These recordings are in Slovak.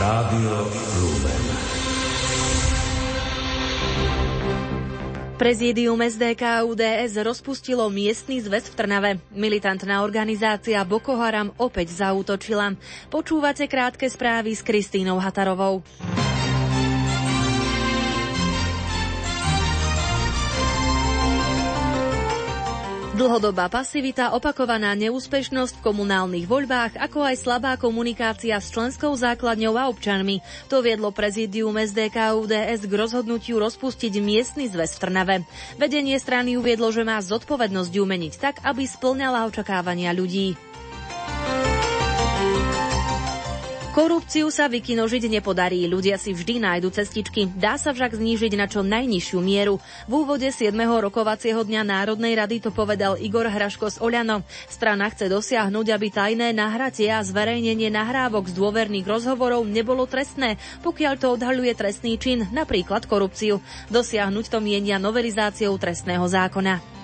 Rádio Lumen. Prezídium SDK UDS rozpustilo miestny zväz v Trnave. Militantná organizácia Boko Haram opäť zaútočila. Počúvate krátke správy s Kristínou Hatarovou. Dlhodobá pasivita, opakovaná neúspešnosť v komunálnych voľbách, ako aj slabá komunikácia s členskou základňou a občanmi. To viedlo prezídium SDK UDS k rozhodnutiu rozpustiť miestny zväz v Trnave. Vedenie strany uviedlo, že má zodpovednosť umeniť tak, aby splňala očakávania ľudí. Korupciu sa vykinožiť nepodarí, ľudia si vždy nájdu cestičky. Dá sa však znížiť na čo najnižšiu mieru. V úvode 7. rokovacieho dňa Národnej rady to povedal Igor Hraško z Oľano. Strana chce dosiahnuť, aby tajné nahratie a zverejnenie nahrávok z dôverných rozhovorov nebolo trestné, pokiaľ to odhaľuje trestný čin, napríklad korupciu. Dosiahnuť to mienia novelizáciou trestného zákona.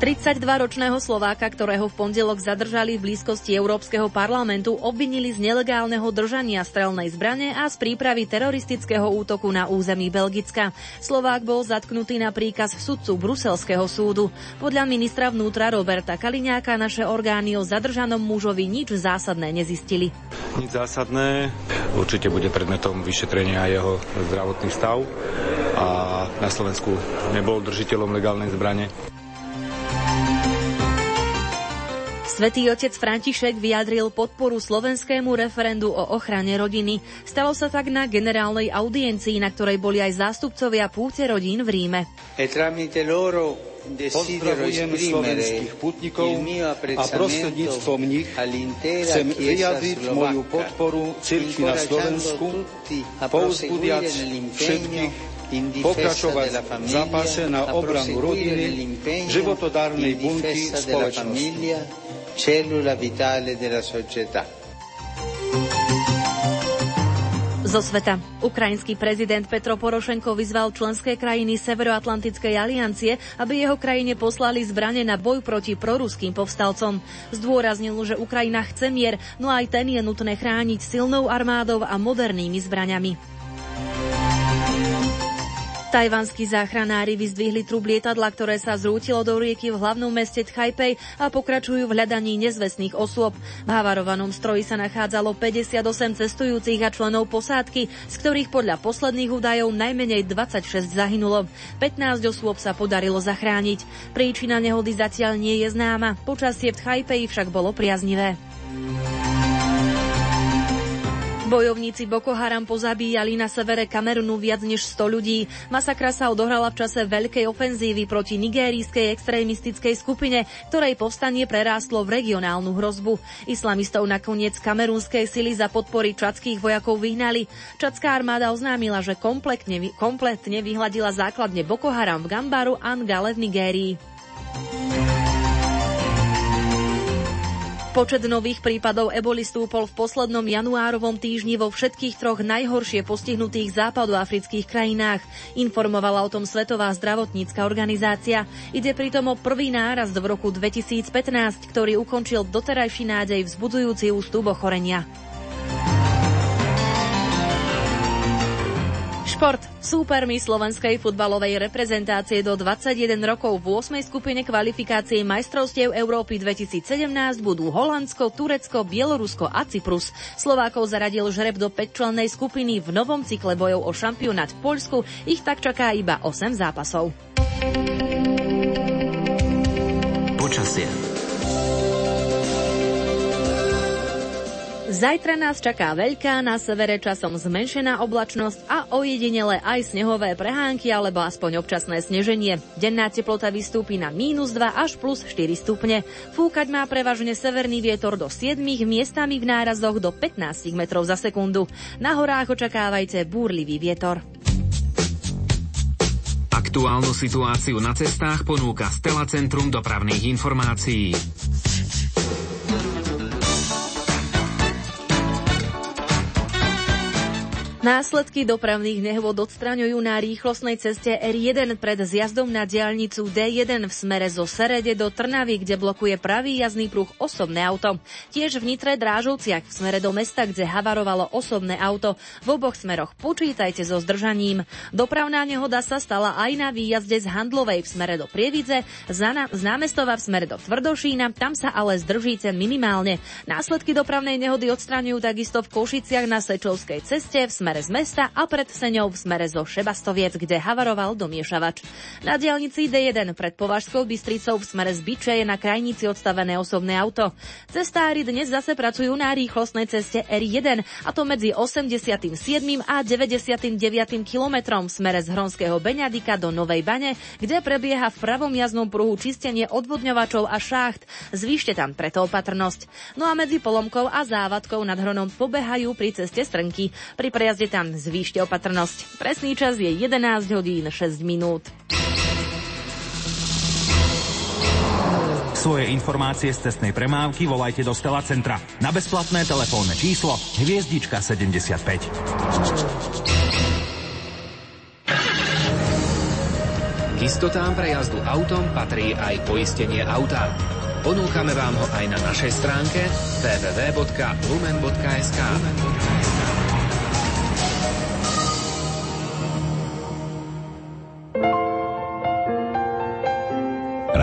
32-ročného Slováka, ktorého v pondelok zadržali v blízkosti Európskeho parlamentu, obvinili z nelegálneho držania strelnej zbrane a z prípravy teroristického útoku na území Belgicka. Slovák bol zatknutý na príkaz sudcu Bruselského súdu. Podľa ministra vnútra Roberta Kaliňáka naše orgány o zadržanom mužovi nič zásadné nezistili. Nič zásadné. Určite bude predmetom vyšetrenia jeho zdravotný stav a na Slovensku nebol držiteľom legálnej zbrane. Svetý otec František vyjadril podporu slovenskému referendu o ochrane rodiny. Stalo sa tak na generálnej audiencii, na ktorej boli aj zástupcovia púte rodín v Ríme. E Pozdravujem slovenských putníkov a prostredníctvom nich chcem vyjadriť moju podporu cirkvi na Slovensku, povzbudiac všetkých pokračovať v zápase na obranu rodiny, životodárnej bunky spoločnosti cellula vitale della società. Zo sveta. Ukrajinský prezident Petro Porošenko vyzval členské krajiny Severoatlantickej aliancie, aby jeho krajine poslali zbrane na boj proti proruským povstalcom. Zdôraznil, že Ukrajina chce mier, no aj ten je nutné chrániť silnou armádou a modernými zbraňami. Tajvanskí záchranári vyzdvihli trub lietadla, ktoré sa zrútilo do rieky v hlavnom meste Tchajpej a pokračujú v hľadaní nezvestných osôb. V havarovanom stroji sa nachádzalo 58 cestujúcich a členov posádky, z ktorých podľa posledných údajov najmenej 26 zahynulo. 15 osôb sa podarilo zachrániť. Príčina nehody zatiaľ nie je známa, počasie v Tchajpeji však bolo priaznivé. Bojovníci Boko Haram pozabíjali na severe Kamerunu viac než 100 ľudí. Masakra sa odohrala v čase veľkej ofenzívy proti nigérijskej extrémistickej skupine, ktorej povstanie prerástlo v regionálnu hrozbu. Islamistov nakoniec kamerunskej sily za podpory čadských vojakov vyhnali. Čadská armáda oznámila, že kompletne, kompletne vyhladila základne Boko Haram v Gambaru a Ngale v Nigérii. Počet nových prípadov eboli stúpol v poslednom januárovom týždni vo všetkých troch najhoršie postihnutých západoafrických krajinách. Informovala o tom Svetová zdravotnícka organizácia. Ide pritom o prvý nárast v roku 2015, ktorý ukončil doterajší nádej vzbudzujúci ústup ochorenia. Šport. Súpermi slovenskej futbalovej reprezentácie do 21 rokov v 8. skupine kvalifikácie majstrovstiev Európy 2017 budú Holandsko, Turecko, Bielorusko a Cyprus. Slovákov zaradil žreb do 5-člennej skupiny v novom cykle bojov o šampionát v Poľsku. Ich tak čaká iba 8 zápasov. Počasie. Zajtra nás čaká veľká, na severe časom zmenšená oblačnosť a ojedinele aj snehové prehánky alebo aspoň občasné sneženie. Denná teplota vystúpi na mínus 2 až plus 4 stupne. Fúkať má prevažne severný vietor do 7 miestami v nárazoch do 15 metrov za sekundu. Na horách očakávajte búrlivý vietor. Aktuálnu situáciu na cestách ponúka Stela Centrum dopravných informácií. Následky dopravných nehôd odstraňujú na rýchlostnej ceste R1 pred zjazdom na diaľnicu D1 v smere zo Serede do Trnavy, kde blokuje pravý jazdný pruh osobné auto. Tiež v Nitre Drážovciach v smere do mesta, kde havarovalo osobné auto. V oboch smeroch počítajte so zdržaním. Dopravná nehoda sa stala aj na výjazde z Handlovej v smere do Prievidze, z námestova v smere do Tvrdošína, tam sa ale zdržíte minimálne. Následky dopravnej nehody odstraňujú takisto v Košiciach na Sečovskej ceste v smere smere z mesta a pred Seňou v smere zo Šebastoviec, kde havaroval domiešavač. Na diálnici D1 pred Považskou Bystricou v smere z Byče je na krajnici odstavené osobné auto. Cestári dnes zase pracujú na rýchlostnej ceste R1 a to medzi 87. a 99. kilometrom v smere z Hronského Beňadika do Novej Bane, kde prebieha v pravom jazdnom pruhu čistenie odvodňovačov a šácht. Zvýšte tam preto opatrnosť. No a medzi Polomkou a Závadkou nad Hronom pobehajú pri ceste strnky. Pri prejazde jazde tam zvýšte opatrnosť. Presný čas je 11 hodín 6 minút. Svoje informácie z cestnej premávky volajte do Stela Centra na bezplatné telefónne číslo Hviezdička 75. K istotám pre jazdu autom patrí aj poistenie auta. Ponúkame vám ho aj na našej stránke www.lumen.sk.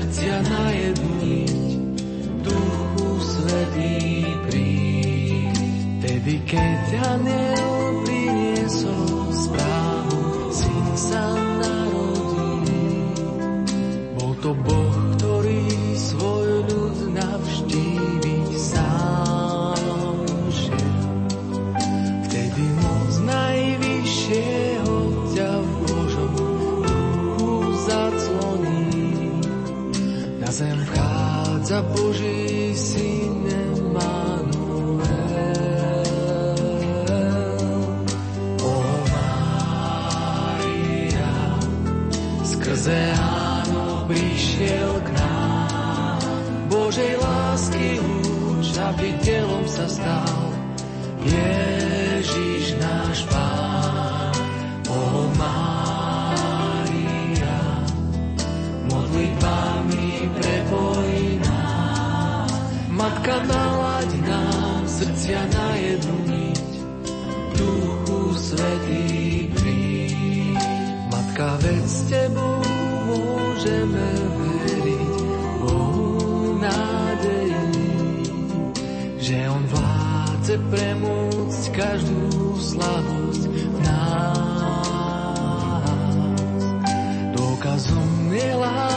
srdcia najedniť, Duchu Svetý príď. Vtedy, keď aniel príď, za Boží syn Emanuel. O Mária, skrze áno prišiel k nám, Božej lásky lúč, aby telom sa stal. Yeah. látka nalaď nám srdcia na jednu niť, duchu svetý príď. Matka, veď s tebou môžeme veriť, Bohu nádeji, že On vládze premôcť každú slabosť v nás. Dokazom je láska,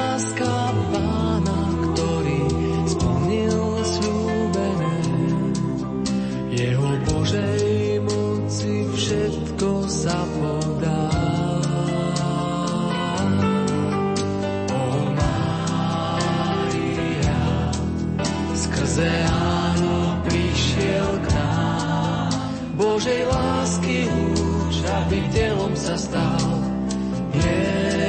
Božej lásky lúč, aby telom sa stal. Yeah.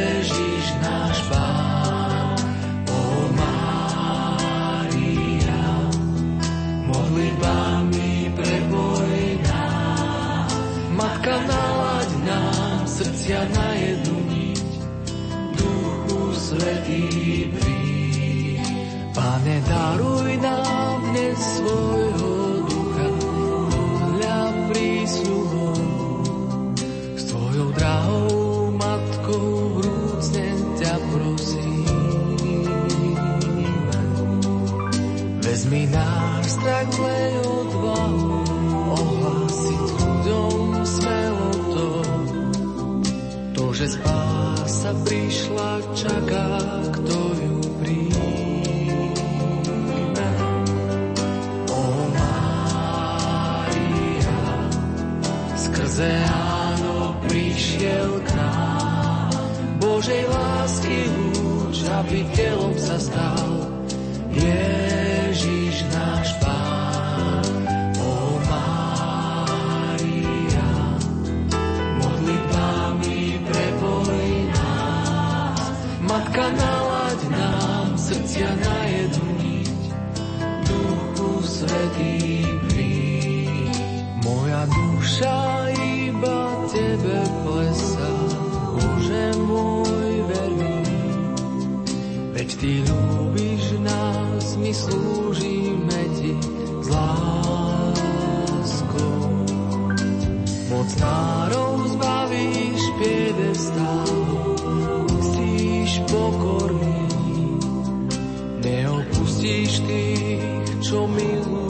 I'll. tých, čo milujú.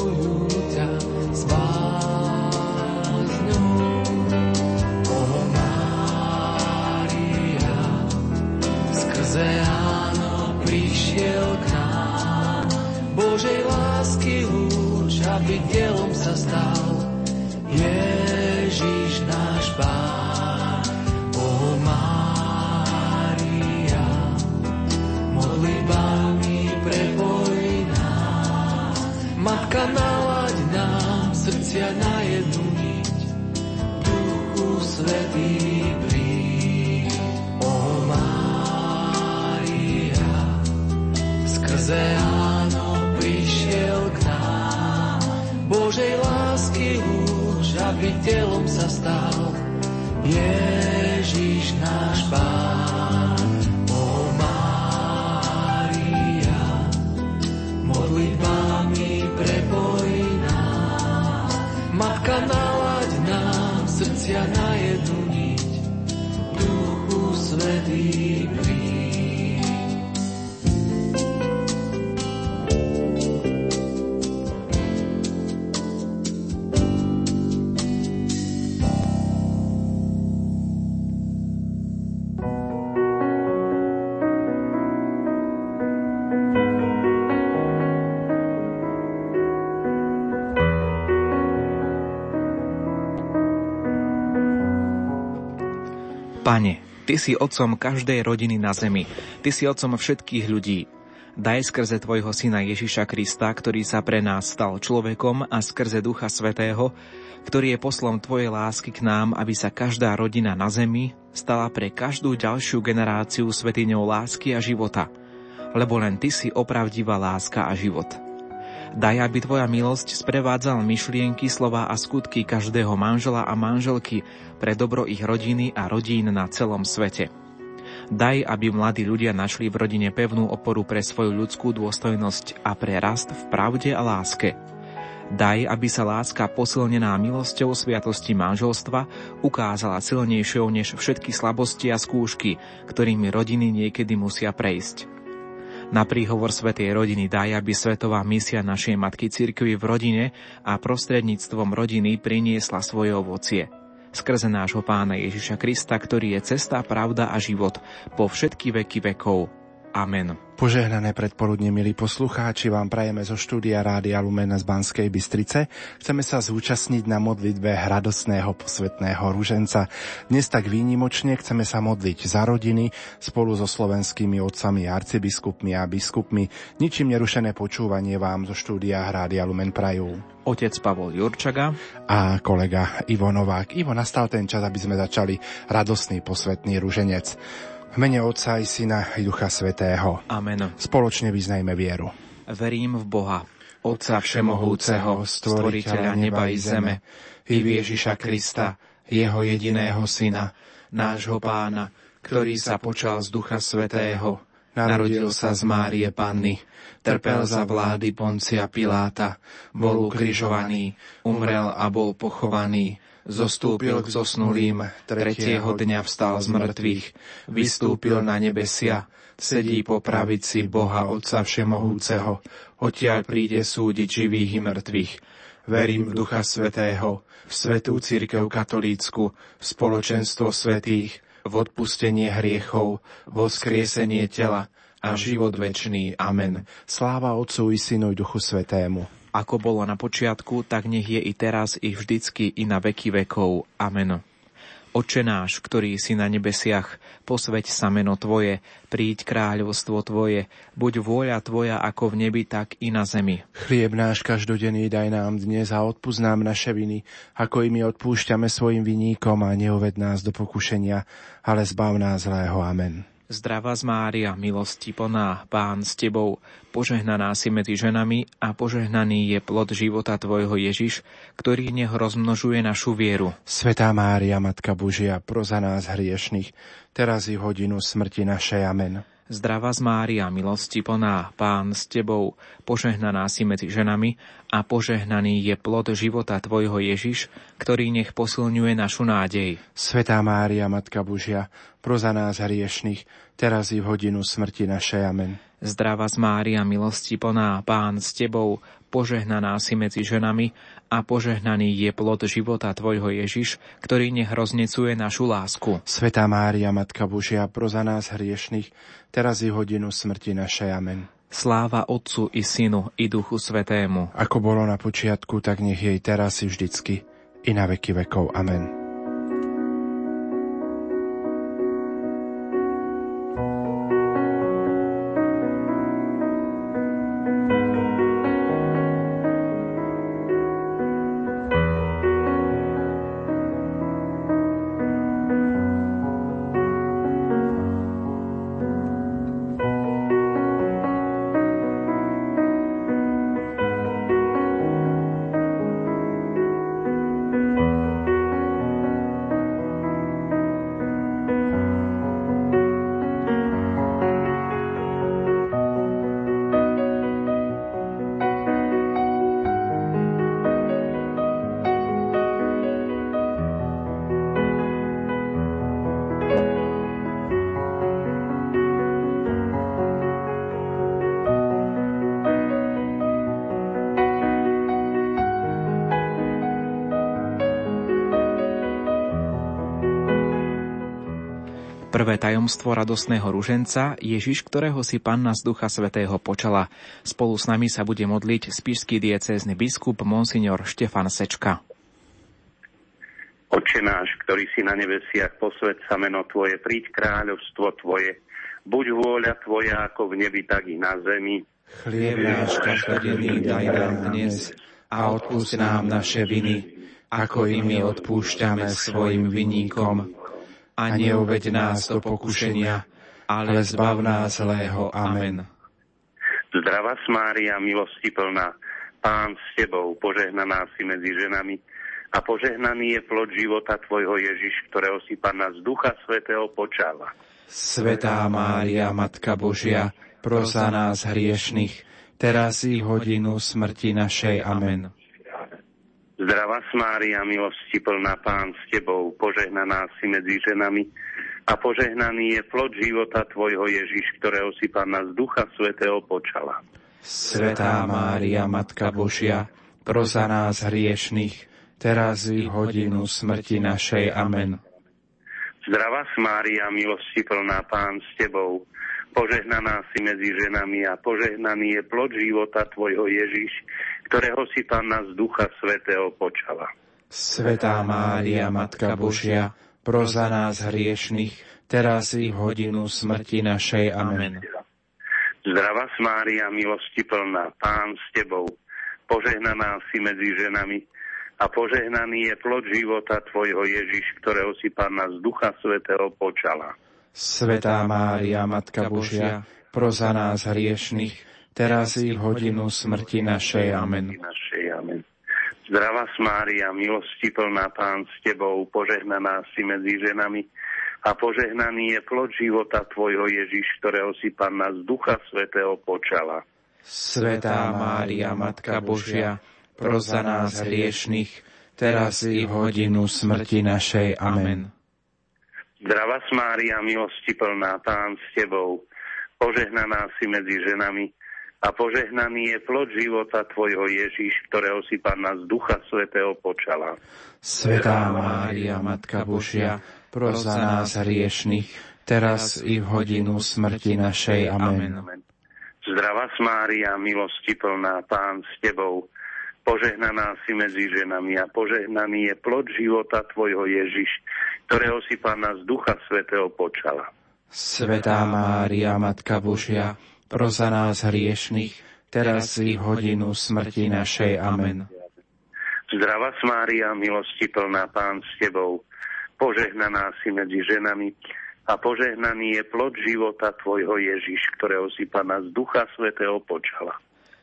Pane, Ty si otcom každej rodiny na zemi. Ty si otcom všetkých ľudí. Daj skrze Tvojho Syna Ježiša Krista, ktorý sa pre nás stal človekom a skrze Ducha Svetého, ktorý je poslom Tvojej lásky k nám, aby sa každá rodina na zemi stala pre každú ďalšiu generáciu svetiňou lásky a života. Lebo len Ty si opravdivá láska a život. Daj, aby Tvoja milosť sprevádzal myšlienky, slova a skutky každého manžela a manželky pre dobro ich rodiny a rodín na celom svete. Daj, aby mladí ľudia našli v rodine pevnú oporu pre svoju ľudskú dôstojnosť a pre rast v pravde a láske. Daj, aby sa láska posilnená milosťou sviatosti manželstva ukázala silnejšou než všetky slabosti a skúšky, ktorými rodiny niekedy musia prejsť. Na príhovor Svetej rodiny daj, aby svetová misia našej Matky Cirkvi v rodine a prostredníctvom rodiny priniesla svoje ovocie. Skrze nášho pána Ježiša Krista, ktorý je cesta, pravda a život po všetky veky vekov. Amen. Požehnané predporudne, milí poslucháči, vám prajeme zo štúdia Rádia Lumena z Banskej Bystrice. Chceme sa zúčastniť na modlitbe radosného posvetného ruženca. Dnes tak výnimočne chceme sa modliť za rodiny spolu so slovenskými otcami, arcibiskupmi a biskupmi. Ničím nerušené počúvanie vám zo štúdia Rádia Lumen prajú. Otec Pavol Jurčaga a kolega Ivo Novák. Ivo, nastal ten čas, aby sme začali radosný posvetný ruženec. V mene Otca i Syna i Ducha Svetého. Amen. Spoločne vyznajme vieru. Verím v Boha, Otca Všemohúceho, Stvoriteľa neba i zeme, i Ježiša Krista, Jeho jediného Syna, nášho Pána, ktorý sa počal z Ducha Svetého, Narodil sa z Márie Panny, trpel za vlády Poncia Piláta, bol ukrižovaný, umrel a bol pochovaný, zostúpil k zosnulým, tretieho dňa vstal z mŕtvych, vystúpil na nebesia, sedí po pravici Boha Otca Všemohúceho, odtiaľ príde súdiť živých i mŕtvych. Verím v Ducha Svetého, v Svetú Církev Katolícku, v spoločenstvo svetých, v odpustenie hriechov, vo skriesenie tela a život večný. Amen. Sláva Otcu i Synu i Duchu Svetému. Ako bolo na počiatku, tak nech je i teraz, i vždycky, i na veky vekov. Amen. Oče náš, ktorý si na nebesiach, posveď sa meno Tvoje, príď kráľovstvo Tvoje, buď vôľa Tvoja ako v nebi, tak i na zemi. Chlieb náš každodenný daj nám dnes a odpúsť naše viny, ako i my odpúšťame svojim viníkom a neuved nás do pokušenia, ale zbav nás zlého. Amen. Zdravá z Mária, milosti plná, Pán s Tebou, požehnaná si medzi ženami a požehnaný je plod života Tvojho Ježiš, ktorý nech rozmnožuje našu vieru. Svetá Mária, Matka Božia, pro za nás hriešných, teraz i hodinu smrti našej. Amen. Zdravá z Mária, milosti plná, Pán s Tebou, požehnaná si medzi ženami a požehnaný je plod života Tvojho Ježiš, ktorý nech posilňuje našu nádej. Svetá Mária, Matka Božia, pro za nás hriešných, teraz i v hodinu smrti našej. Amen. Zdravá z Mária, milosti plná, Pán s Tebou, požehnaná si medzi ženami a požehnaný je plod života Tvojho Ježiš, ktorý nech roznecuje našu lásku. Svetá Mária, Matka Božia, pro za nás hriešných, teraz i hodinu smrti našej. Amen. Sláva Otcu i Synu i Duchu Svetému. Ako bolo na počiatku, tak nech jej teraz i vždycky, i na veky vekov. Amen. Prvé tajomstvo radosného ruženca, Ježiš, ktorého si Panna z Ducha Svetého počala. Spolu s nami sa bude modliť spišský diecézny biskup Monsignor Štefan Sečka. Oče náš, ktorý si na nebesiach, posved sa meno Tvoje, príď kráľovstvo Tvoje, buď vôľa Tvoja ako v nebi, tak i na zemi. Chlieb náš každodenný daj nám dnes a odpúsť nám naše viny, ako i my odpúšťame svojim viníkom a neuveď nás do pokušenia, ale zbav nás zlého. Amen. Zdravá Mária, milosti plná, Pán s Tebou, požehnaná si medzi ženami a požehnaný je plod života Tvojho Ježiš, ktorého si Pána z Ducha Svetého počala. Svetá Mária, Matka Božia, prosa nás hriešných, teraz i hodinu smrti našej. Amen. Zdravá Mária, milosti plná Pán s Tebou, požehnaná si medzi ženami a požehnaný je plod života Tvojho Ježiš, ktorého si Pána z Ducha Svetého počala. Svetá Mária, Matka Božia, proza nás hriešných, teraz i hodinu smrti našej. Amen. Zdravá Mária, milosti plná Pán s Tebou, požehnaná si medzi ženami a požehnaný je plod života Tvojho Ježiš, ktorého si Panna z Ducha Svetého počala. Svetá Mária, Matka Božia, proza nás hriešných, teraz i v hodinu smrti našej. Amen. Zdravá Mária, milosti plná, Pán s Tebou, požehnaná si medzi ženami a požehnaný je plod života Tvojho Ježiš, ktorého si Panna z Ducha Svetého počala. Svetá Mária, Matka Božia, proza nás hriešných, teraz i v hodinu smrti našej. Amen. Zdravá Mária, milosti plná Pán s Tebou, požehnaná si medzi ženami a požehnaný je plod života Tvojho Ježiš, ktorého si Panna z Ducha Svetého počala. Svetá Mária, Matka Božia, pros za nás hriešných, teraz i v hodinu smrti našej. Amen. Zdravá Mária, milosti plná, Pán s Tebou, požehnaná si medzi ženami a požehnaný je plod života Tvojho Ježiš, ktorého si Panna z Ducha Svetého počala. Svetá Mária, Matka Božia, pros za nás hriešných, teraz i v hodinu smrti našej. Amen. Zdravá Mária, milosti plná, Pán s Tebou, požehnaná si medzi ženami a požehnaný je plod života Tvojho Ježiš, ktorého si Pána z Ducha Svetého počala. Svetá Mária, Matka Božia, pros za nás hriešných, teraz i v hodinu smrti našej. Amen. Zdravá Mária, milosti plná, Pán s Tebou, Požehnaná si medzi ženami a požehnaný je plod života Tvojho Ježiš, ktorého si Pana z Ducha Svetého počala.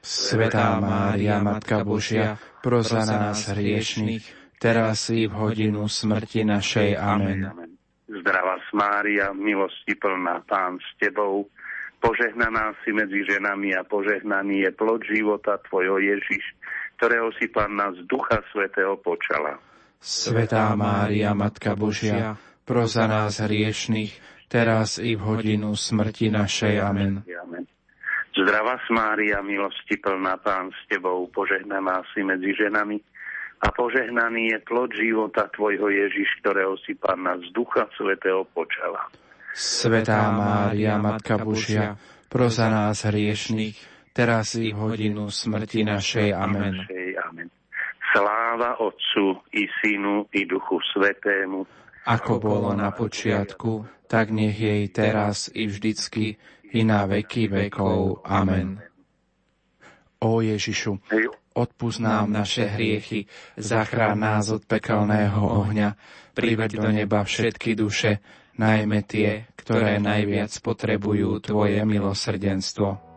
Svetá Mária, Matka Božia, pros za nás hriešných, teraz i v hodinu smrti našej. Amen. Zdravá Mária, milosti plná, Pán s Tebou, požehnaná si medzi ženami a požehnaný je plod života Tvojho Ježiš, ktorého si Panna z Ducha Svetého počala. Svetá Mária, Matka Božia, pros za nás hriešných, teraz i v hodinu smrti našej. Amen. Zdravá Mária, milosti plná Pán s Tebou, požehnaná si medzi ženami a požehnaný je plod života Tvojho Ježiš, ktorého si Pána z Ducha Svetého počala. Svetá Mária, Matka Božia, pros za nás hriešných, teraz i hodinu smrti našej. Amen. Amen. Sláva Otcu i Synu i Duchu Svetému. Ako bolo na počiatku, tak nech jej teraz i vždycky i na veky vekov. Amen. O Ježišu, odpúsť nám naše hriechy, zachrán nás od pekelného ohňa, priveď do neba všetky duše, najmä tie, ktoré najviac potrebujú Tvoje milosrdenstvo.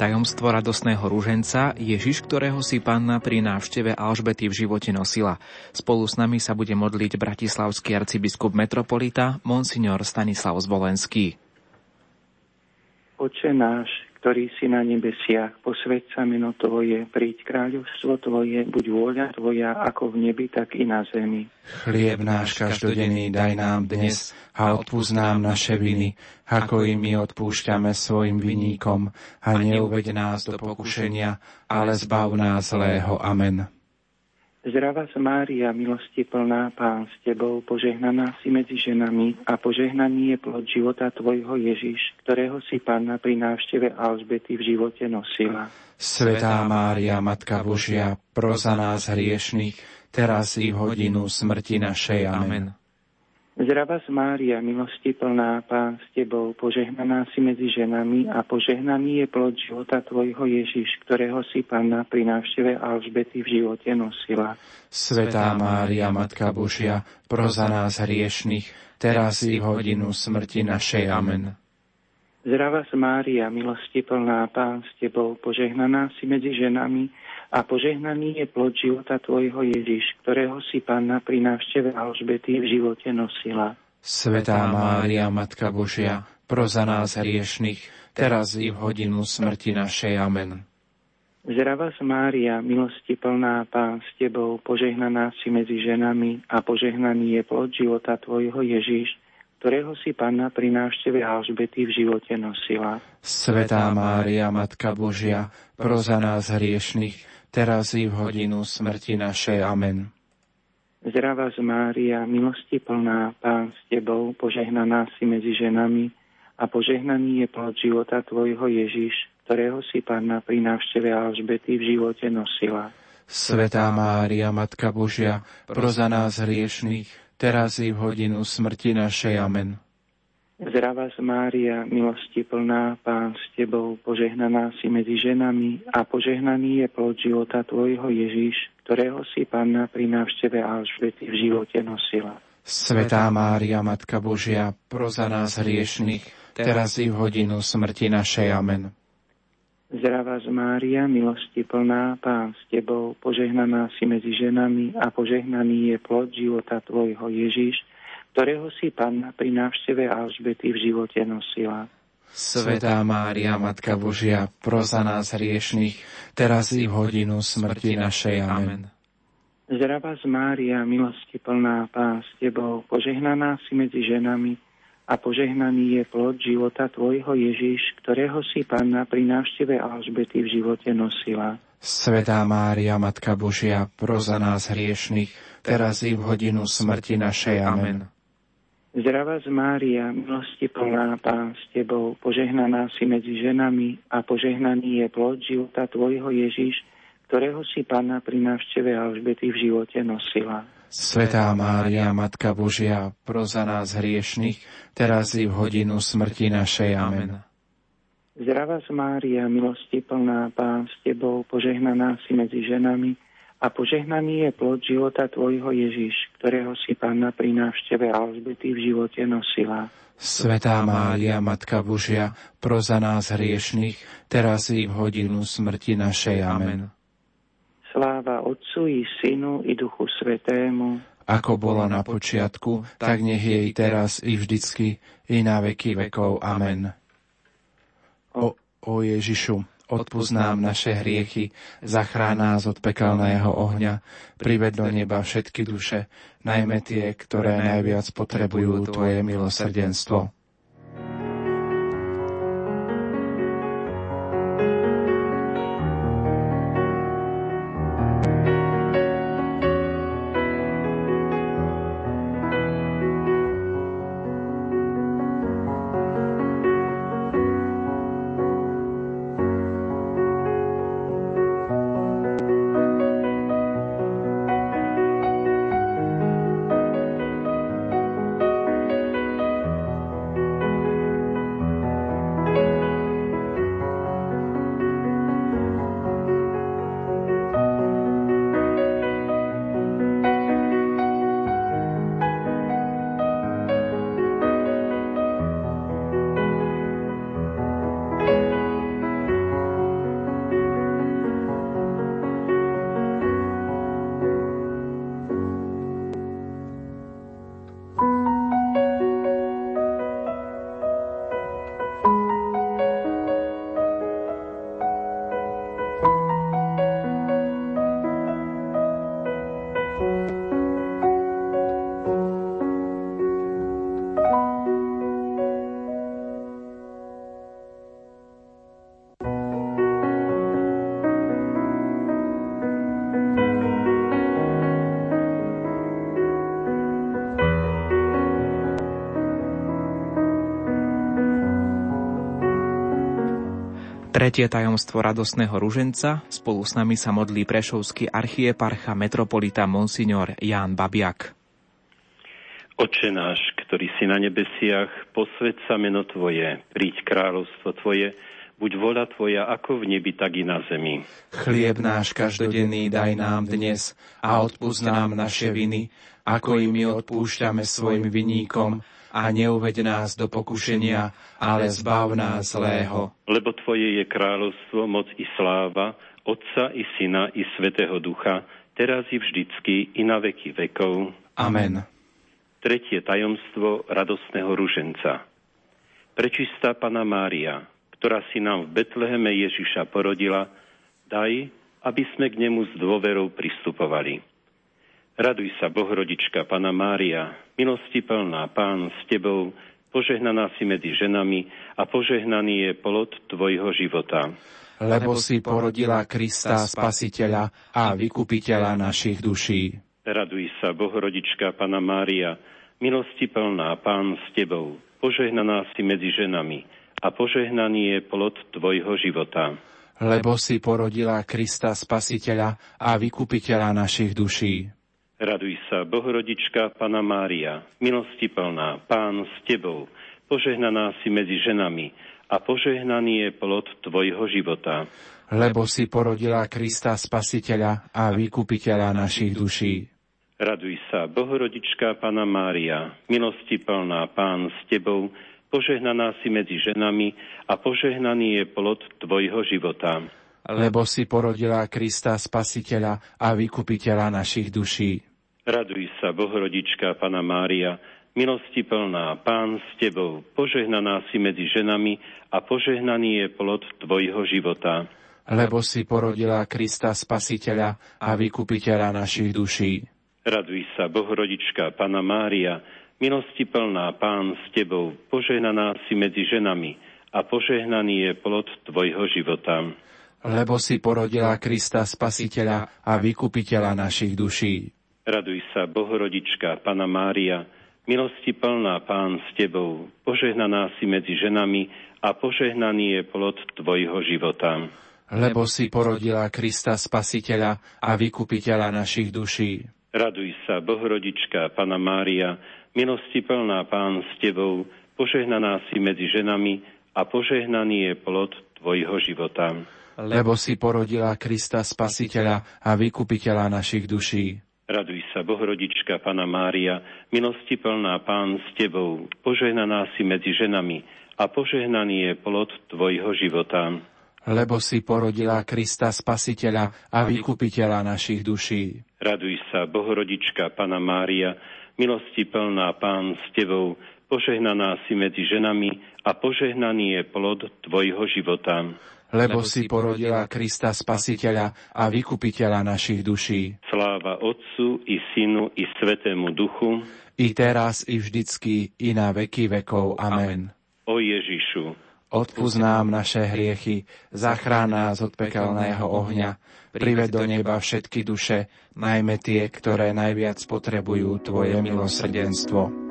Tajomstvo radosného rúženca Ježiš, ktorého si panna pri návšteve Alžbety v živote nosila. Spolu s nami sa bude modliť bratislavský arcibiskup metropolita Monsignor Stanislav Zvolenský. Oče náš, ktorý si na nebesiach, posveď sa meno Tvoje, príď kráľovstvo Tvoje, buď vôľa Tvoja, ako v nebi, tak i na zemi. Chlieb náš každodenný daj nám dnes a odpúsť nám naše viny, ako i my odpúšťame svojim viníkom a neuved nás do pokušenia, ale zbav nás zlého. Amen. Zdravá z Mária, milosti plná, Pán s Tebou, požehnaná si medzi ženami a požehnaný je plod života Tvojho Ježiš, ktorého si Pána pri návšteve Alžbety v živote nosila. Svetá Mária, Matka Božia, proza nás hriešných, teraz i v hodinu smrti našej. Amen. Zdravá z Mária, milosti plná, Pán s Tebou, požehnaná si medzi ženami a požehnaný je plod života Tvojho Ježiš, ktorého si Panna pri návšteve Alžbety v živote nosila. Svetá Mária, Matka Božia, proza nás hriešných, teraz i v hodinu smrti našej. Amen. Zdravá z Mária, milosti plná, Pán s Tebou, požehnaná si medzi ženami a požehnaný je plod života Tvojho Ježiš, ktorého si Panna pri návšteve Alžbety v živote nosila. Svetá Mária, Matka Božia, pro za nás hriešných, teraz i v hodinu smrti našej. Amen. Zdravá Mária, milosti plná, Pán s Tebou, požehnaná si medzi ženami a požehnaný je plod života Tvojho Ježiš, ktorého si Panna pri návšteve Alžbety v živote nosila. Svetá Mária, Matka Božia, pro za nás hriešných, teraz i v hodinu smrti našej. Amen. Zdravá z Mária, milosti plná, Pán s Tebou, požehnaná si medzi ženami a požehnaný je plod života Tvojho Ježiš, ktorého si Panna pri návšteve Alžbety v živote nosila. Svetá Mária, Matka Božia, pro za nás hriešných, teraz i v hodinu smrti našej. Amen. Zdravá z Mária, milosti plná, Pán s Tebou, požehnaná si medzi ženami a požehnaný je plod života Tvojho Ježiš, ktorého si Panna pri návšteve Alžbety v živote nosila. Svetá Mária, Matka Božia, pro za nás hriešných, teraz i v hodinu smrti našej. Amen. Zdravá z Mária, milosti plná, Pán s Tebou, požehnaná si medzi ženami a požehnaný je plod života Tvojho Ježiš, ktorého si Panna pri návšteve Alžbety v živote nosila. Svetá Mária, Matka Božia, pro za nás hriešných, teraz i v hodinu smrti našej. Amen. Zdravá z Mária, milosti plná, Pán s Tebou, požehnaná si medzi ženami a požehnaný je plod života Tvojho Ježiš, ktorého si Panna pri návšteve Alžbety v živote nosila. Svetá Mária, Matka Božia, pro za nás hriešných, teraz i v hodinu smrti našej. Amen. Zdravá z Mária, milosti plná, Pán s Tebou, požehnaná si medzi ženami a požehnaný je plod života Tvojho Ježiš, ktorého si Pána pri návšteve Alžbety v živote nosila. Svetá Mária, Matka Božia, pro za nás hriešných, teraz i v hodinu smrti našej. Amen. Zdravá z Mária, milosti plná, Pán s Tebou, požehnaná si medzi ženami a požehnaný je plod života Tvojho Ježiš, ktorého si Panna pri návšteve Alžbety v živote nosila. Svetá Mária, Matka Božia, pro za nás hriešných, teraz i v hodinu smrti našej. Amen. Sláva Otcu i Synu i Duchu Svetému, ako bola na počiatku, tak nech je i teraz i vždycky, i na veky vekov. Amen. O, o Ježišu, odpúsť naše hriechy, zachrán nás od pekelného ohňa, prived do neba všetky duše, najmä tie, ktoré najviac potrebujú Tvoje milosrdenstvo. Tretie tajomstvo radostného ruženca spolu s nami sa modlí prešovský archieparcha metropolita Monsignor Ján Babiak. Oče náš, ktorý si na nebesiach, posved sa meno Tvoje, príď kráľovstvo Tvoje, buď vola Tvoja ako v nebi, tak i na zemi. Chlieb náš každodenný daj nám dnes a odpúsť nám naše viny, ako i my odpúšťame svojim viníkom a neuveď nás do pokušenia, ale zbav nás zlého. Lebo Tvoje je kráľovstvo, moc i sláva, Otca i Syna i Svetého Ducha, teraz i vždycky i na veky vekov. Amen. Tretie tajomstvo radostného ruženca. Prečistá Pana Mária, ktorá si nám v Betleheme Ježiša porodila, daj, aby sme k nemu s dôverou pristupovali. Raduj sa, Bohrodička, Pana Mária, milosti plná, Pán s Tebou, požehnaná si medzi ženami a požehnaný je plod Tvojho života. Lebo si porodila Krista, Spasiteľa a Vykupiteľa našich duší. Raduj sa, Bohrodička, Pana Mária, milosti plná, Pán s Tebou, požehnaná si medzi ženami a požehnaný je plod Tvojho života. Lebo si porodila Krista, Spasiteľa a Vykupiteľa našich duší. Raduj sa, Bohorodička, Pana Mária, milosti plná, Pán s Tebou, požehnaná si medzi ženami a požehnaný je plod Tvojho života. Lebo si porodila Krista Spasiteľa a Vykupiteľa našich duší. Raduj sa, Bohorodička, Pana Mária, milosti plná, Pán s Tebou, požehnaná si medzi ženami a požehnaný je plod Tvojho života. Lebo si porodila Krista Spasiteľa a Vykupiteľa našich duší. Raduj sa, Bohrodička, Pana Mária, milosti plná, Pán s Tebou, požehnaná si medzi ženami a požehnaný je plod Tvojho života. Lebo si porodila Krista Spasiteľa a Vykupiteľa našich duší. Raduj sa, Bohrodička, Pana Mária, milosti plná, Pán s Tebou, požehnaná si medzi ženami a požehnaný je plod Tvojho života. Lebo si porodila Krista Spasiteľa a Vykupiteľa našich duší. Raduj sa, Bohorodička, Pana Mária, milosti plná Pán s Tebou, požehnaná si medzi ženami a požehnaný je plod Tvojho života. Lebo si porodila Krista Spasiteľa a Vykupiteľa našich duší. Raduj sa, Bohorodička, Pana Mária, milosti plná Pán s Tebou, požehnaná si medzi ženami a požehnaný je plod Tvojho života. Lebo si porodila Krista Spasiteľa a Vykupiteľa našich duší. Raduj sa, Bohrodička, Pana Mária, milosti plná Pán s Tebou, požehnaná si medzi ženami a požehnaný je plod Tvojho života. Lebo si porodila Krista Spasiteľa a Vykupiteľa našich duší. Raduj sa, Bohrodička, Pana Mária, milosti plná Pán s Tebou, požehnaná si medzi ženami a požehnaný je plod Tvojho života lebo si porodila Krista Spasiteľa a Vykupiteľa našich duší. Sláva Otcu i Synu i Svetému Duchu, i teraz, i vždycky, i na veky vekov. Amen. O Ježišu, odpúsť nám naše hriechy, zachrán nás od pekelného ohňa, prived do neba všetky duše, najmä tie, ktoré najviac potrebujú Tvoje milosrdenstvo.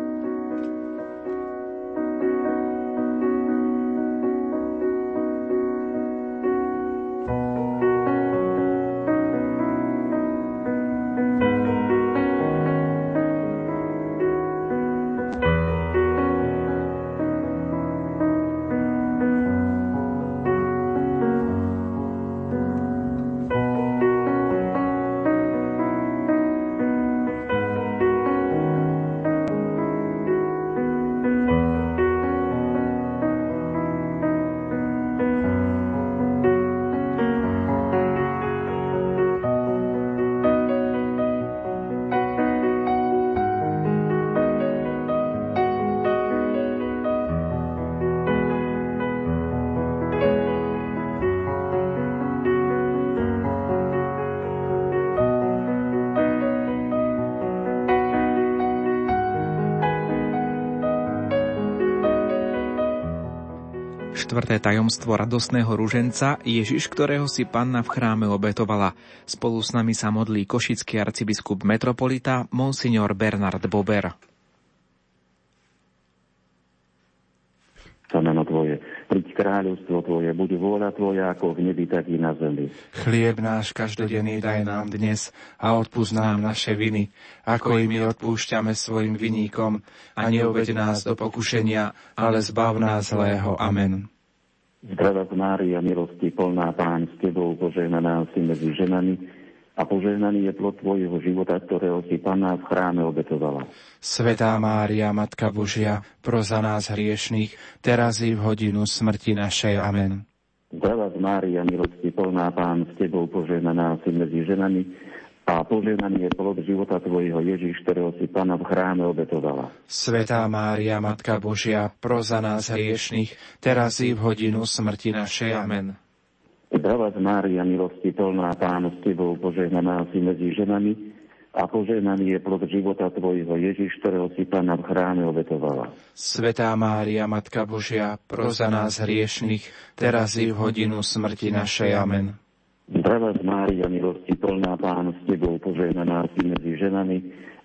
Tajomstvo radosného ruženca Ježiš, ktorého si panna v chráme obetovala. Spolu s nami sa modlí košický arcibiskup metropolita Monsignor Bernard Bober. Sameno Tvoje, príď kráľovstvo Tvoje, buď vôľa Tvoja ako v nebi, tak i na zemi. Chlieb náš každodenný daj nám dnes a odpúsť nám naše viny, ako i my odpúšťame svojim viníkom a neuveď nás do pokušenia, ale zbav nás zlého. Amen. Zdravá Mária, milosti plná Pán s Tebou, požehnaná si medzi ženami a požehnaný je plod Tvojho života, ktorého si Pána v chráme obetovala. Svetá Mária, Matka Božia, pro za nás hriešných, teraz i v hodinu smrti našej. Amen. Zdravá z Mária, milosti plná Pán s Tebou, požehnaná si medzi ženami a požehnaný je plod života Tvojho Ježiš, ktorého si Pana v chráme obetovala. Svetá Mária, Matka Božia, pro za nás hriešných, teraz i v hodinu smrti našej. Amen. Zdravá z Mária, milosti plná Pán s Tebou, požehnaná si medzi ženami a požehnaný je plod života Tvojho Ježiš, ktorého si Pána v chráme obetovala. Svetá Mária, Matka Božia, pro za nás hriešných, teraz i v hodinu smrti našej. Amen. Zdravá z Mária, milosti plná Pán s Tebou, požehnaná si medzi ženami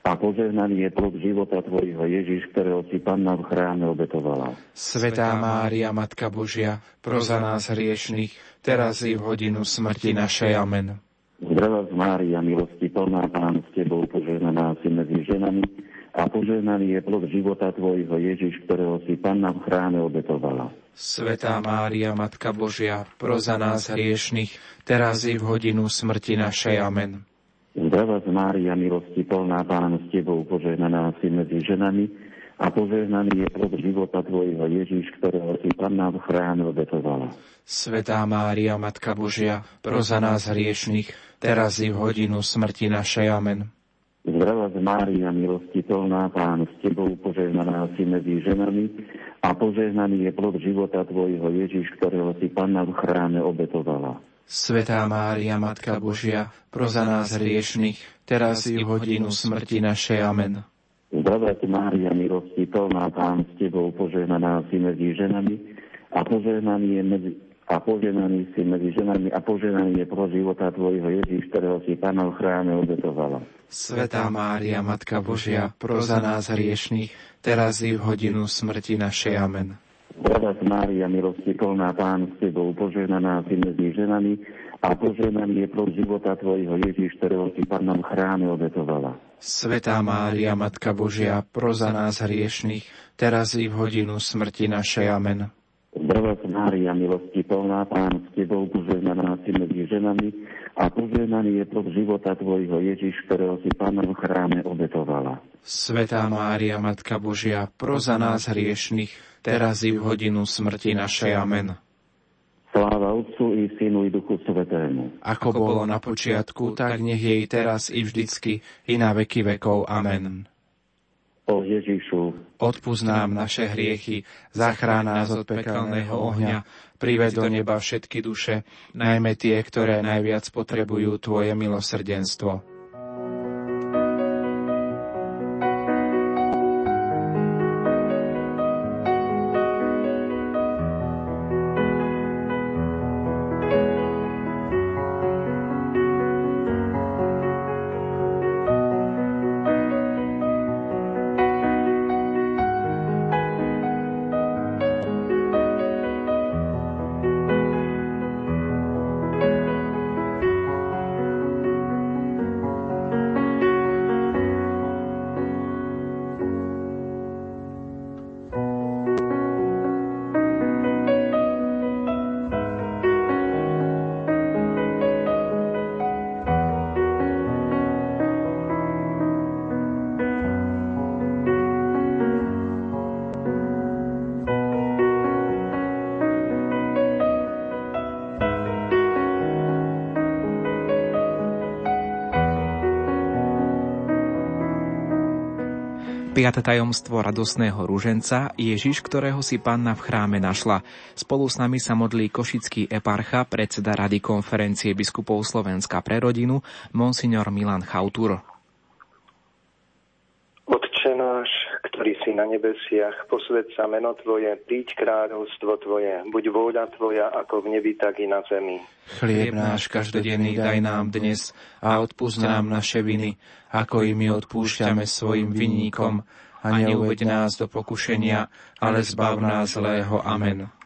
a požehnaný je plod života Tvojho Ježiš, ktorého si Panna v chráme obetovala. Svetá Mária, Matka Božia, pro za nás hriešných, teraz i v hodinu smrti našej. Amen. Zdravá z Mária, milosti plná Pán s Tebou, požehnaná si medzi ženami a požehnaný je plod života Tvojho Ježiš, ktorého si Panna v chráme obetovala. Svetá Mária, Matka Božia, pro za nás hriešných, teraz i v hodinu smrti našej. Amen. Zdravá z Mária, milosti plná Pán s Tebou, požehnaná si medzi ženami a požehnaný je plod života Tvojho Ježiš, ktorého si Panna v chráme obetovala. Svetá Mária, Matka Božia, pro za nás hriešných, teraz i v hodinu smrti našej. Amen. Zdravá z Mária, milosti plná Pán s Tebou, požehnaná si medzi ženami a požehnaný je plod života Tvojho Ježiš, ktorého si Panna v chráme obetovala. Svetá Mária, Matka Božia, pro za nás hriešných, teraz i v hodinu smrti našej. Amen. Zdravá z Mária, milosti plná Pán s Tebou, požehnaná si medzi ženami a požehnaný je medzi, a poženaný si medzi ženami a poženaný je pro života Tvojho Ježiš, ktorého si Pána v chráme obetovala. Svetá Mária, Matka Božia, pro za nás hriešných, teraz i v hodinu smrti našej. Amen. Zdravá Mária, milosti plná Pán s Tebou, poženaná si medzi ženami a poženaný je pro života Tvojho Ježiš, ktorého si Pána v chráme obetovala. Svetá Mária, Matka Božia, pro za nás hriešných, teraz i v hodinu smrti našej. Amen. Zdravá plná, Pán s Tebou, požehnaná si medzi ženami a požehnaný je plod života Tvojho Ježiš, ktorého si Pána v chráme obetovala. Svetá Mária, Matka Božia, pro za nás hriešných, teraz i v hodinu smrti našej. Amen. Sláva Otcu i Synu i Duchu Svetému. Ako bolo na počiatku, tak nech jej teraz i vždycky, i na veky vekov. Amen. O Ježišu, odpúsť nám naše hriechy, zachrán nás od pekelného ohňa, prived do neba všetky duše, najmä tie, ktoré najviac potrebujú Tvoje milosrdenstvo. Piaté tajomstvo radosného rúženca Ježiš, ktorého si panna v chráme našla. Spolu s nami sa modlí košický eparcha, predseda Rady konferencie biskupov Slovenska pre rodinu, monsignor Milan Chautur. Otče náš, ktorý si na nebesiach, posved sa meno Tvoje, príď kráľovstvo Tvoje, buď vôľa Tvoja ako v nebi, tak i na zemi. Chlieb náš každodenný daj nám dnes a odpúsť nám naše viny, ako i my odpúšťame svojim vinníkom a neuveď nás do pokušenia, ale zbav nás zlého. Amen.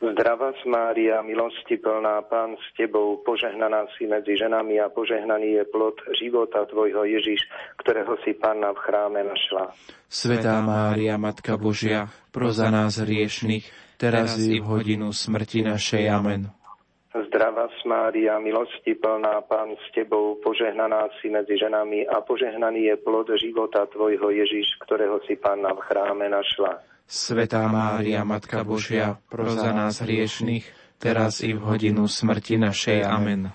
Zdravá Mária, milosti plná, Pán s Tebou, požehnaná si medzi ženami a požehnaný je plod života Tvojho Ježiš, ktorého si Panna v chráme našla. Svetá Mária, Matka Božia, pro za nás hriešných, teraz i v hodinu smrti našej. Amen. Zdravá Mária, milosti plná, Pán s Tebou, požehnaná si medzi ženami a požehnaný je plod života Tvojho Ježiš, ktorého si Panna v chráme našla. Svetá Mária, Matka Božia, pro za nás hriešných, teraz i v hodinu smrti našej. Amen.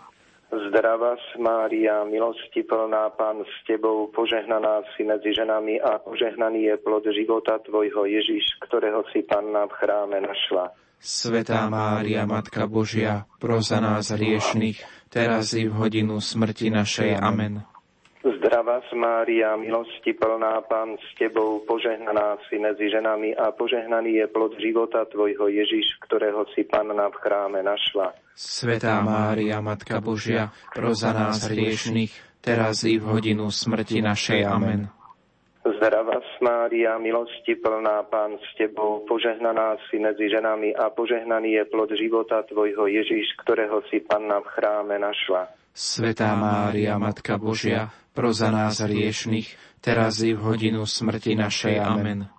Zdravá Mária, milosti plná Pán s Tebou, požehnaná si medzi ženami a požehnaný je plod života Tvojho Ježiš, ktorého si Panna v chráme našla. Svetá Mária, Matka Božia, pro za nás hriešných, teraz i v hodinu smrti našej. Amen. Zdravá Mária, milosti plná, Pán s Tebou, požehnaná si medzi ženami a požehnaný je plod života Tvojho Ježiš, ktorého si Panna v chráme našla. Svetá Mária, Matka Božia, proza nás hriešných, teraz i v hodinu smrti našej. Amen. Zdravá Mária, milosti plná, Pán s Tebou, požehnaná si medzi ženami a požehnaný je plod života Tvojho Ježiš, ktorého si Panna v chráme našla. Svetá Mária, Matka Božia, pro za nás hriešných, teraz i v hodinu smrti našej. Amen.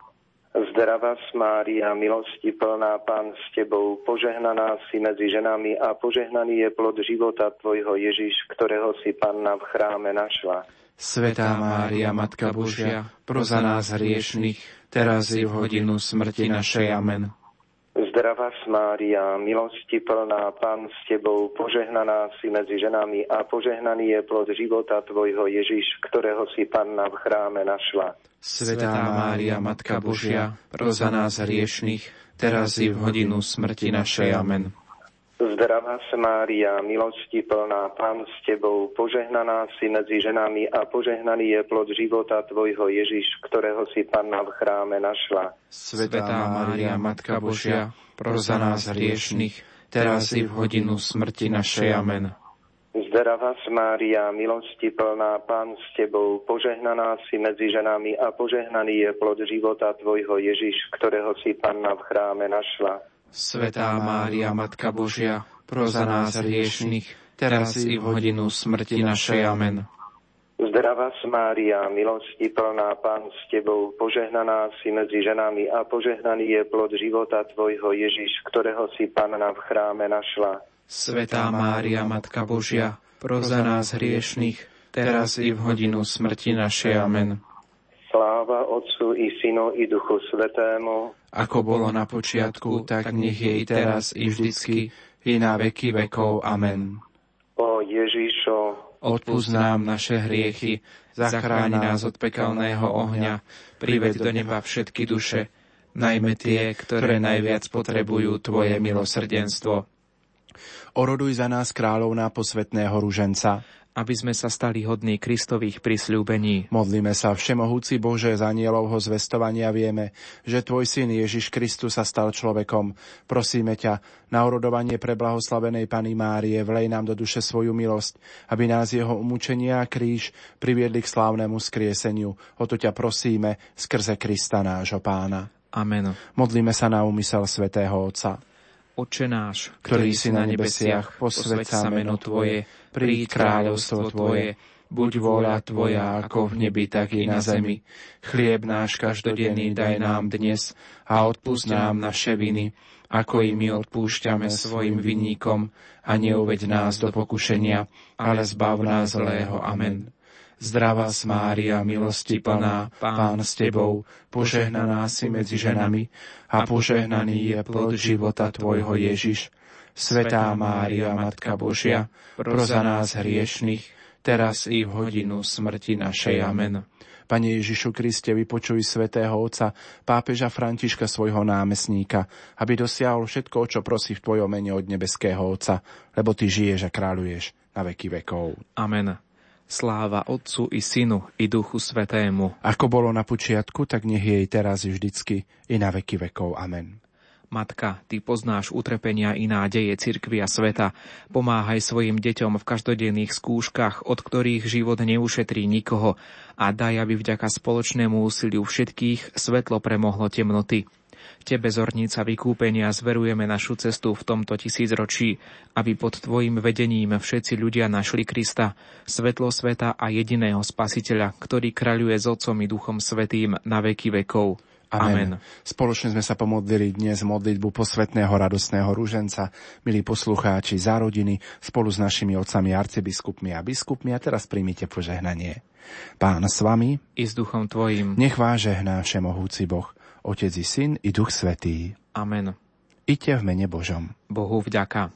Zdravá Mária, milosti plná, Pán s Tebou, požehnaná si medzi ženami a požehnaný je plod života Tvojho Ježiš, ktorého si Panna v chráme našla. Svetá Mária, Matka Božia, pro za nás hriešných, teraz i v hodinu smrti našej. Amen. Zdravá Mária, milosti plná, Pán s Tebou, požehnaná si medzi ženami a požehnaný je plod života Tvojho Ježiš, ktorého si Panna v chráme našla. Svetá Mária, Matka Božia, proza nás hriešných, teraz i v hodinu smrti našej. Amen. Zdravá Mária, milosti plná, Pán s Tebou, požehnaná si medzi ženami a požehnaný je plod života Tvojho Ježiš, ktorého si Panna v chráme našla. Svetá Mária, Matka Božia, pros za nás hriešných, teraz i v hodinu smrti našej. Amen. Zdravá Mária, milosti plná, Pán s Tebou, požehnaná si medzi ženami a požehnaný je plod života Tvojho Ježiš, ktorého si Panna v chráme našla. Svetá Mária, Matka Božia, pros za nás hriešných, teraz i v hodinu smrti našej. Amen. Zdravá Mária, milosti plná, Pán s Tebou, požehnaná si medzi ženami a požehnaný je plod života Tvojho Ježiš, ktorého si Panna v chráme našla. Svetá Mária, Matka Božia, pros za nás hriešných, teraz i v hodinu smrti našej. Amen. Sláva Otcu i Synu i Duchu Svetému, ako bolo na počiatku, tak nech jej teraz i vždycky, i na veky vekov. Amen. O Ježišo, Odpúsť nám naše hriechy, zachráň nás od pekelného ohňa, prived do neba všetky duše, najmä tie, ktoré najviac potrebujú Tvoje milosrdenstvo. Oroduj za nás kráľovná posvetného ruženca, aby sme sa stali hodní Kristových prisľúbení. Modlíme sa, Všemohúci Bože, z anielovho zvestovania vieme, že Tvoj syn Ježiš Kristus sa stal človekom. Prosíme ťa, na orodovanie pre blahoslavenej Pany Márie, vlej nám do duše svoju milosť, aby nás jeho umúčenia a kríž priviedli k slávnemu skrieseniu. O to ťa prosíme skrze Krista nášho pána. Amen. Modlíme sa na úmysel svätého Otca. Oče náš, ktorý si na nebesiach, posved sa meno Tvoje, príď kráľovstvo Tvoje, buď vôľa Tvoja ako v nebi, tak i na zemi. Chlieb náš každodenný daj nám dnes a odpúsť nám naše viny, ako i my odpúšťame svojim vinníkom a neuveď nás do pokušenia, ale zbav nás zlého. Amen. Zdravá Mária, milosti plná, Pán s Tebou, požehnaná si medzi ženami a požehnaný je plod života Tvojho Ježiš. Svetá Mária, Matka Božia, pro za nás hriešných, teraz i v hodinu smrti našej. Amen. Pane Ježišu Kriste, vypočuj svätého Otca, pápeža Františka svojho námestníka, aby dosiahol všetko, čo prosí v Tvojom mene od nebeského Otca, lebo Ty žiješ a kráľuješ na veky vekov. Amen. Sláva Otcu i Synu i Duchu Svetému. Ako bolo na počiatku, tak nech jej teraz i vždycky i na veky vekov. Amen. Matka, Ty poznáš utrpenia i nádeje cirkvia sveta. Pomáhaj svojim deťom v každodenných skúškach, od ktorých život neušetrí nikoho a daj, aby vďaka spoločnému úsiliu všetkých svetlo premohlo temnoty. Tebe, zornica vykúpenia, zverujeme našu cestu v tomto tisícročí, aby pod Tvojim vedením všetci ľudia našli Krista, svetlo sveta a jediného spasiteľa, ktorý kráľuje s Otcom i Duchom Svetým na veky vekov. Amen. Amen. Spoločne sme sa pomodlili dnes modlitbu posvetného radostného rúženca, milí poslucháči, za rodiny, spolu s našimi otcami, arcibiskupmi a biskupmi a teraz príjmite požehnanie. Pán s vami i s duchom tvojim. Nech vás žehná všemohúci Boh, Otec i Syn i Duch Svetý. Amen. Iďte v mene Božom. Bohu vďaka.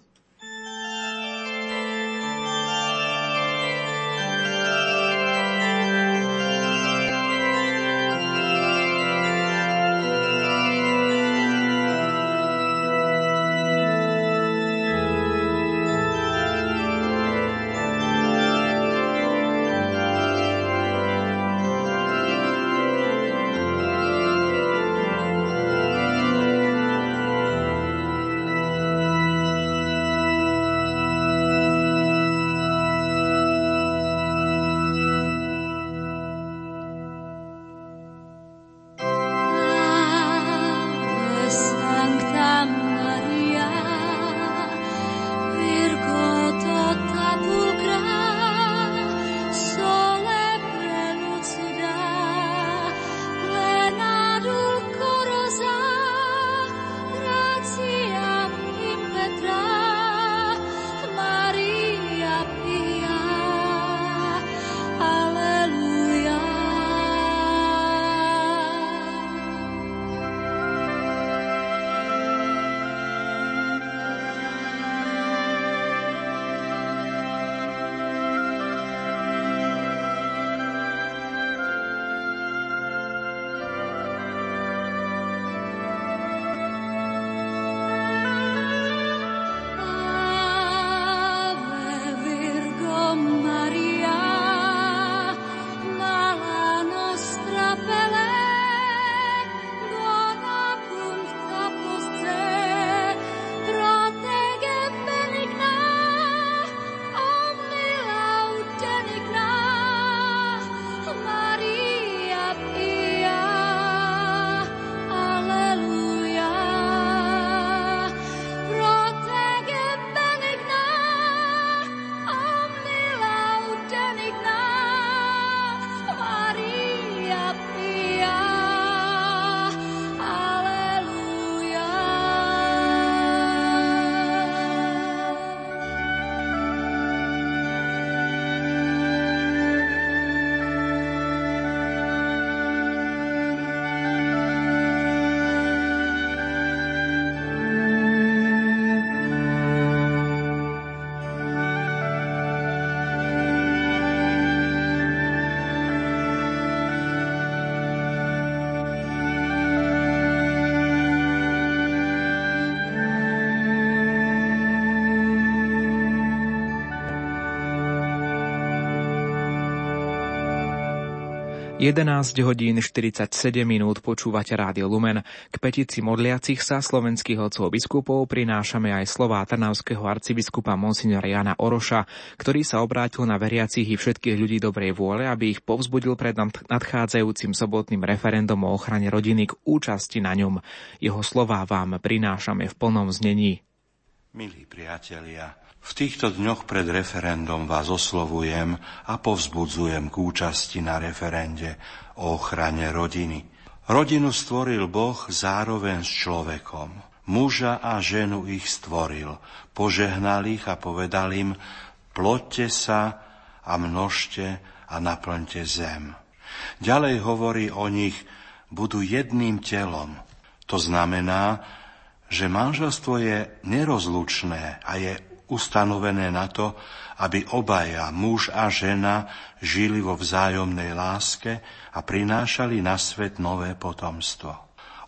11 hodín 47 minút počúvate Rádio Lumen. K petici modliacich sa slovenských otcov biskupov prinášame aj slová trnavského arcibiskupa Monsignora Jana Oroša, ktorý sa obrátil na veriacich i všetkých ľudí dobrej vôle, aby ich povzbudil pred nadchádzajúcim sobotným referendum o ochrane rodiny k účasti na ňom. Jeho slová vám prinášame v plnom znení. Milí priatelia, v týchto dňoch pred referendum vás oslovujem a povzbudzujem k účasti na referende o ochrane rodiny. Rodinu stvoril Boh zároveň s človekom. Muža a ženu ich stvoril, požehnal ich a povedal im, ploďte sa a množte a naplňte zem. Ďalej hovorí o nich, budú jedným telom. To znamená, že manželstvo je nerozlučné a je ustanovené na to, aby obaja, muž a žena, žili vo vzájomnej láske a prinášali na svet nové potomstvo.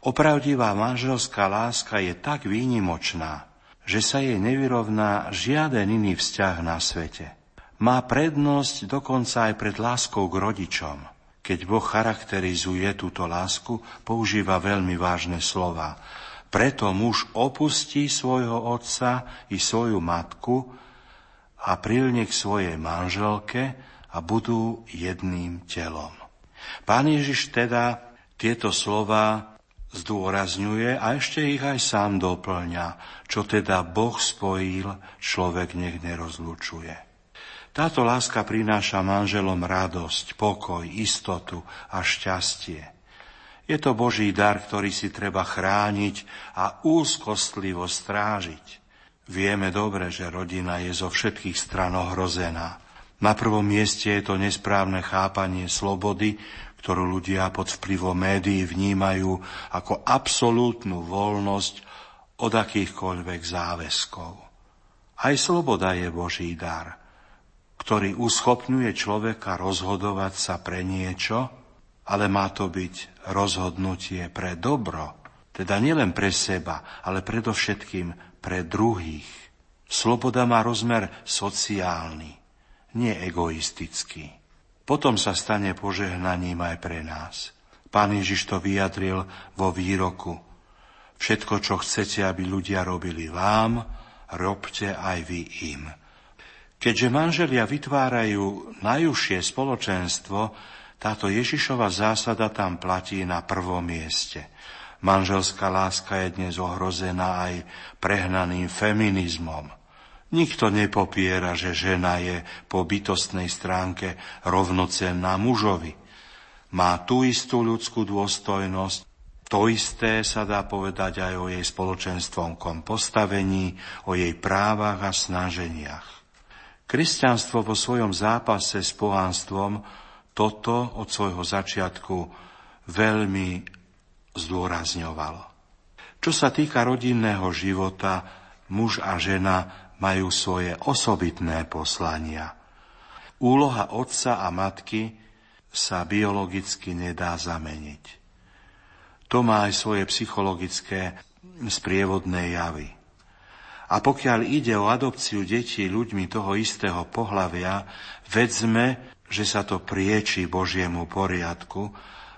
Opravdivá manželská láska je tak výnimočná, že sa jej nevyrovná žiaden iný vzťah na svete. Má prednosť dokonca aj pred láskou k rodičom. Keď Boh charakterizuje túto lásku, používa veľmi vážne slova preto muž opustí svojho otca i svoju matku a prilne k svojej manželke a budú jedným telom. Pán Ježiš teda tieto slova zdôrazňuje a ešte ich aj sám doplňa, čo teda Boh spojil, človek nech nerozlučuje. Táto láska prináša manželom radosť, pokoj, istotu a šťastie. Je to Boží dar, ktorý si treba chrániť a úzkostlivo strážiť. Vieme dobre, že rodina je zo všetkých stran ohrozená. Na prvom mieste je to nesprávne chápanie slobody, ktorú ľudia pod vplyvom médií vnímajú ako absolútnu voľnosť od akýchkoľvek záväzkov. Aj sloboda je Boží dar, ktorý uschopňuje človeka rozhodovať sa pre niečo, ale má to byť rozhodnutie pre dobro, teda nielen pre seba, ale predovšetkým pre druhých. Sloboda má rozmer sociálny, nie egoistický. Potom sa stane požehnaním aj pre nás. Pán Ježiš to vyjadril vo výroku. Všetko, čo chcete, aby ľudia robili vám, robte aj vy im. Keďže manželia vytvárajú najúžšie spoločenstvo, táto Ježišova zásada tam platí na prvom mieste. Manželská láska je dnes ohrozená aj prehnaným feminizmom. Nikto nepopiera, že žena je po bytostnej stránke rovnocenná mužovi. Má tú istú ľudskú dôstojnosť, to isté sa dá povedať aj o jej spoločenstvom postavení, o jej právach a snaženiach. Kresťanstvo vo svojom zápase s pohánstvom toto od svojho začiatku veľmi zdôrazňovalo. Čo sa týka rodinného života, muž a žena majú svoje osobitné poslania. Úloha otca a matky sa biologicky nedá zameniť. To má aj svoje psychologické sprievodné javy. A pokiaľ ide o adopciu detí ľuďmi toho istého pohlavia, vedzme, že sa to prieči Božiemu poriadku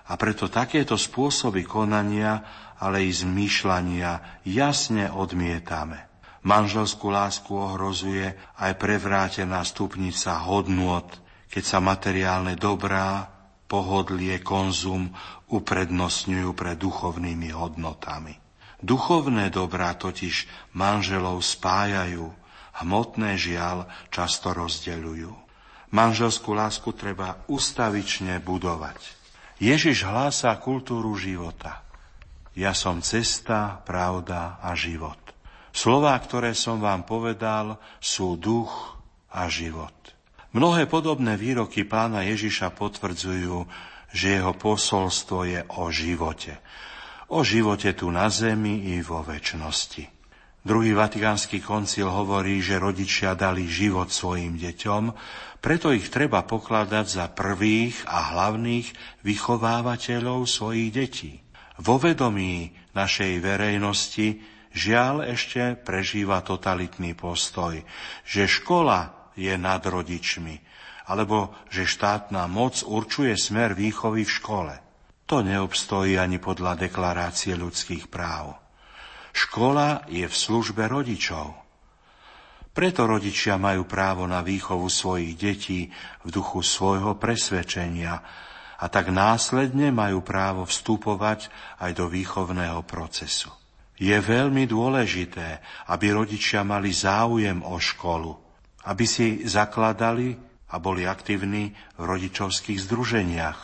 a preto takéto spôsoby konania, ale i zmýšľania jasne odmietame. Manželskú lásku ohrozuje aj prevrátená stupnica hodnôt, keď sa materiálne dobrá, pohodlie, konzum uprednostňujú pre duchovnými hodnotami. Duchovné dobrá totiž manželov spájajú, hmotné žiaľ často rozdeľujú. Manželskú lásku treba ustavične budovať. Ježiš hlása kultúru života. Ja som cesta, pravda a život. Slová, ktoré som vám povedal, sú duch a život. Mnohé podobné výroky pána Ježiša potvrdzujú, že jeho posolstvo je o živote. O živote tu na zemi i vo väčšnosti. Druhý vatikánsky koncil hovorí, že rodičia dali život svojim deťom, preto ich treba pokladať za prvých a hlavných vychovávateľov svojich detí. Vo vedomí našej verejnosti žiaľ ešte prežíva totalitný postoj, že škola je nad rodičmi alebo že štátna moc určuje smer výchovy v škole. To neobstojí ani podľa deklarácie ľudských práv. Škola je v službe rodičov. Preto rodičia majú právo na výchovu svojich detí v duchu svojho presvedčenia a tak následne majú právo vstupovať aj do výchovného procesu. Je veľmi dôležité, aby rodičia mali záujem o školu, aby si zakladali a boli aktívni v rodičovských združeniach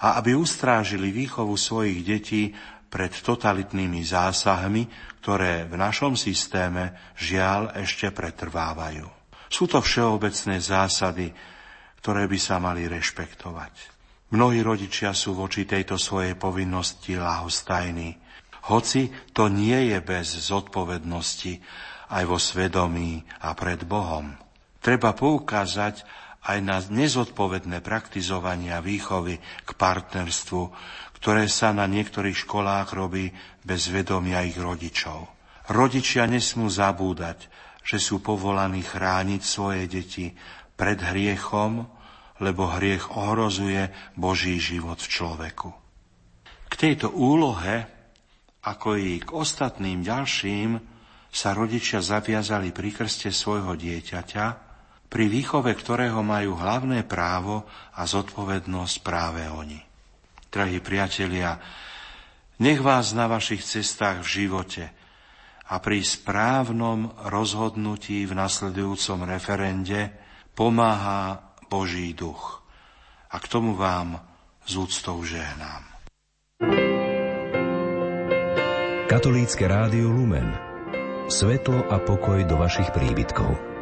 a aby ustrážili výchovu svojich detí pred totalitnými zásahmi, ktoré v našom systéme žiaľ ešte pretrvávajú. Sú to všeobecné zásady, ktoré by sa mali rešpektovať. Mnohí rodičia sú voči tejto svojej povinnosti lahostajní, hoci to nie je bez zodpovednosti aj vo svedomí a pred Bohom. Treba poukázať aj na nezodpovedné praktizovania výchovy k partnerstvu, ktoré sa na niektorých školách robí bez vedomia ich rodičov. Rodičia nesmú zabúdať, že sú povolaní chrániť svoje deti pred hriechom, lebo hriech ohrozuje Boží život v človeku. K tejto úlohe ako i k ostatným ďalším, sa rodičia zaviazali pri krste svojho dieťaťa, pri výchove ktorého majú hlavné právo a zodpovednosť práve oni. Drahí priatelia, nech vás na vašich cestách v živote a pri správnom rozhodnutí v nasledujúcom referende pomáha Boží duch. A k tomu vám z úctou žehnám. Katolícke rádio Lumen. Svetlo a pokoj do vašich príbytkov.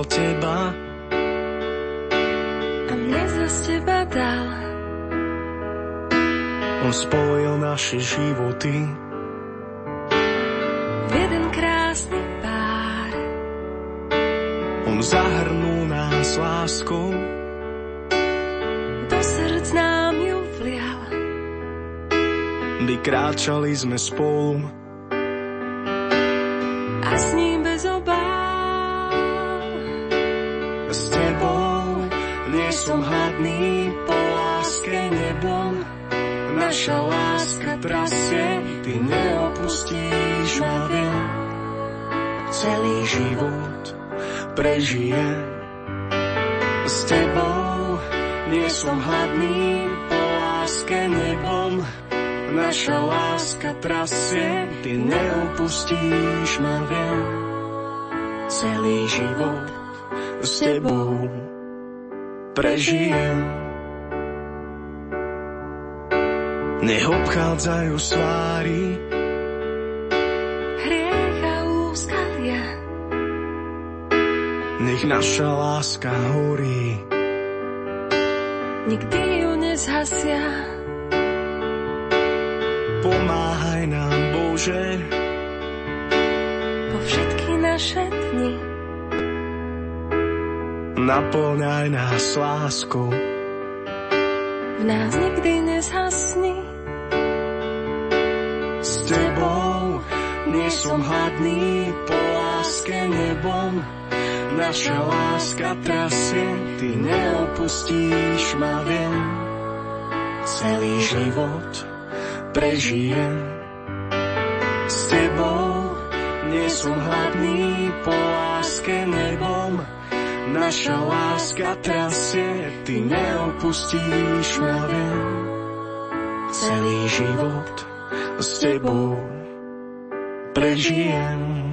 Dal teba. A mne za teba dal. On spojil naše životy. V jeden krásny pár. On zahrnul nás láskou, do srdc nám ju vlial. My kráčali sme spolu som hladný po láske nebom, naša láska trasie, ty neopustíš ma, viem. Celý život prežije s tebou, nie som hladný, po láske nebom. Naša láska trasie, ty neopustíš ma, viem. Celý život s tebou prežijem. Nech obchádzajú svári hriech a úskalia. Nech naša láska horí nikdy ju nezhasia. Pomáhaj nám, Bože, po všetky naše dni. Naplňaj nás láskou, v nás nikdy nezhasni tebou. Nie som hladný po láske nebom. Naša láska trasie, ty neopustíš ma, viem. Celý život prežijem s tebou. Nie som hladný po. Naša láska trasie, ty neopustíš ma, viem. Celý život s tebou prežijem.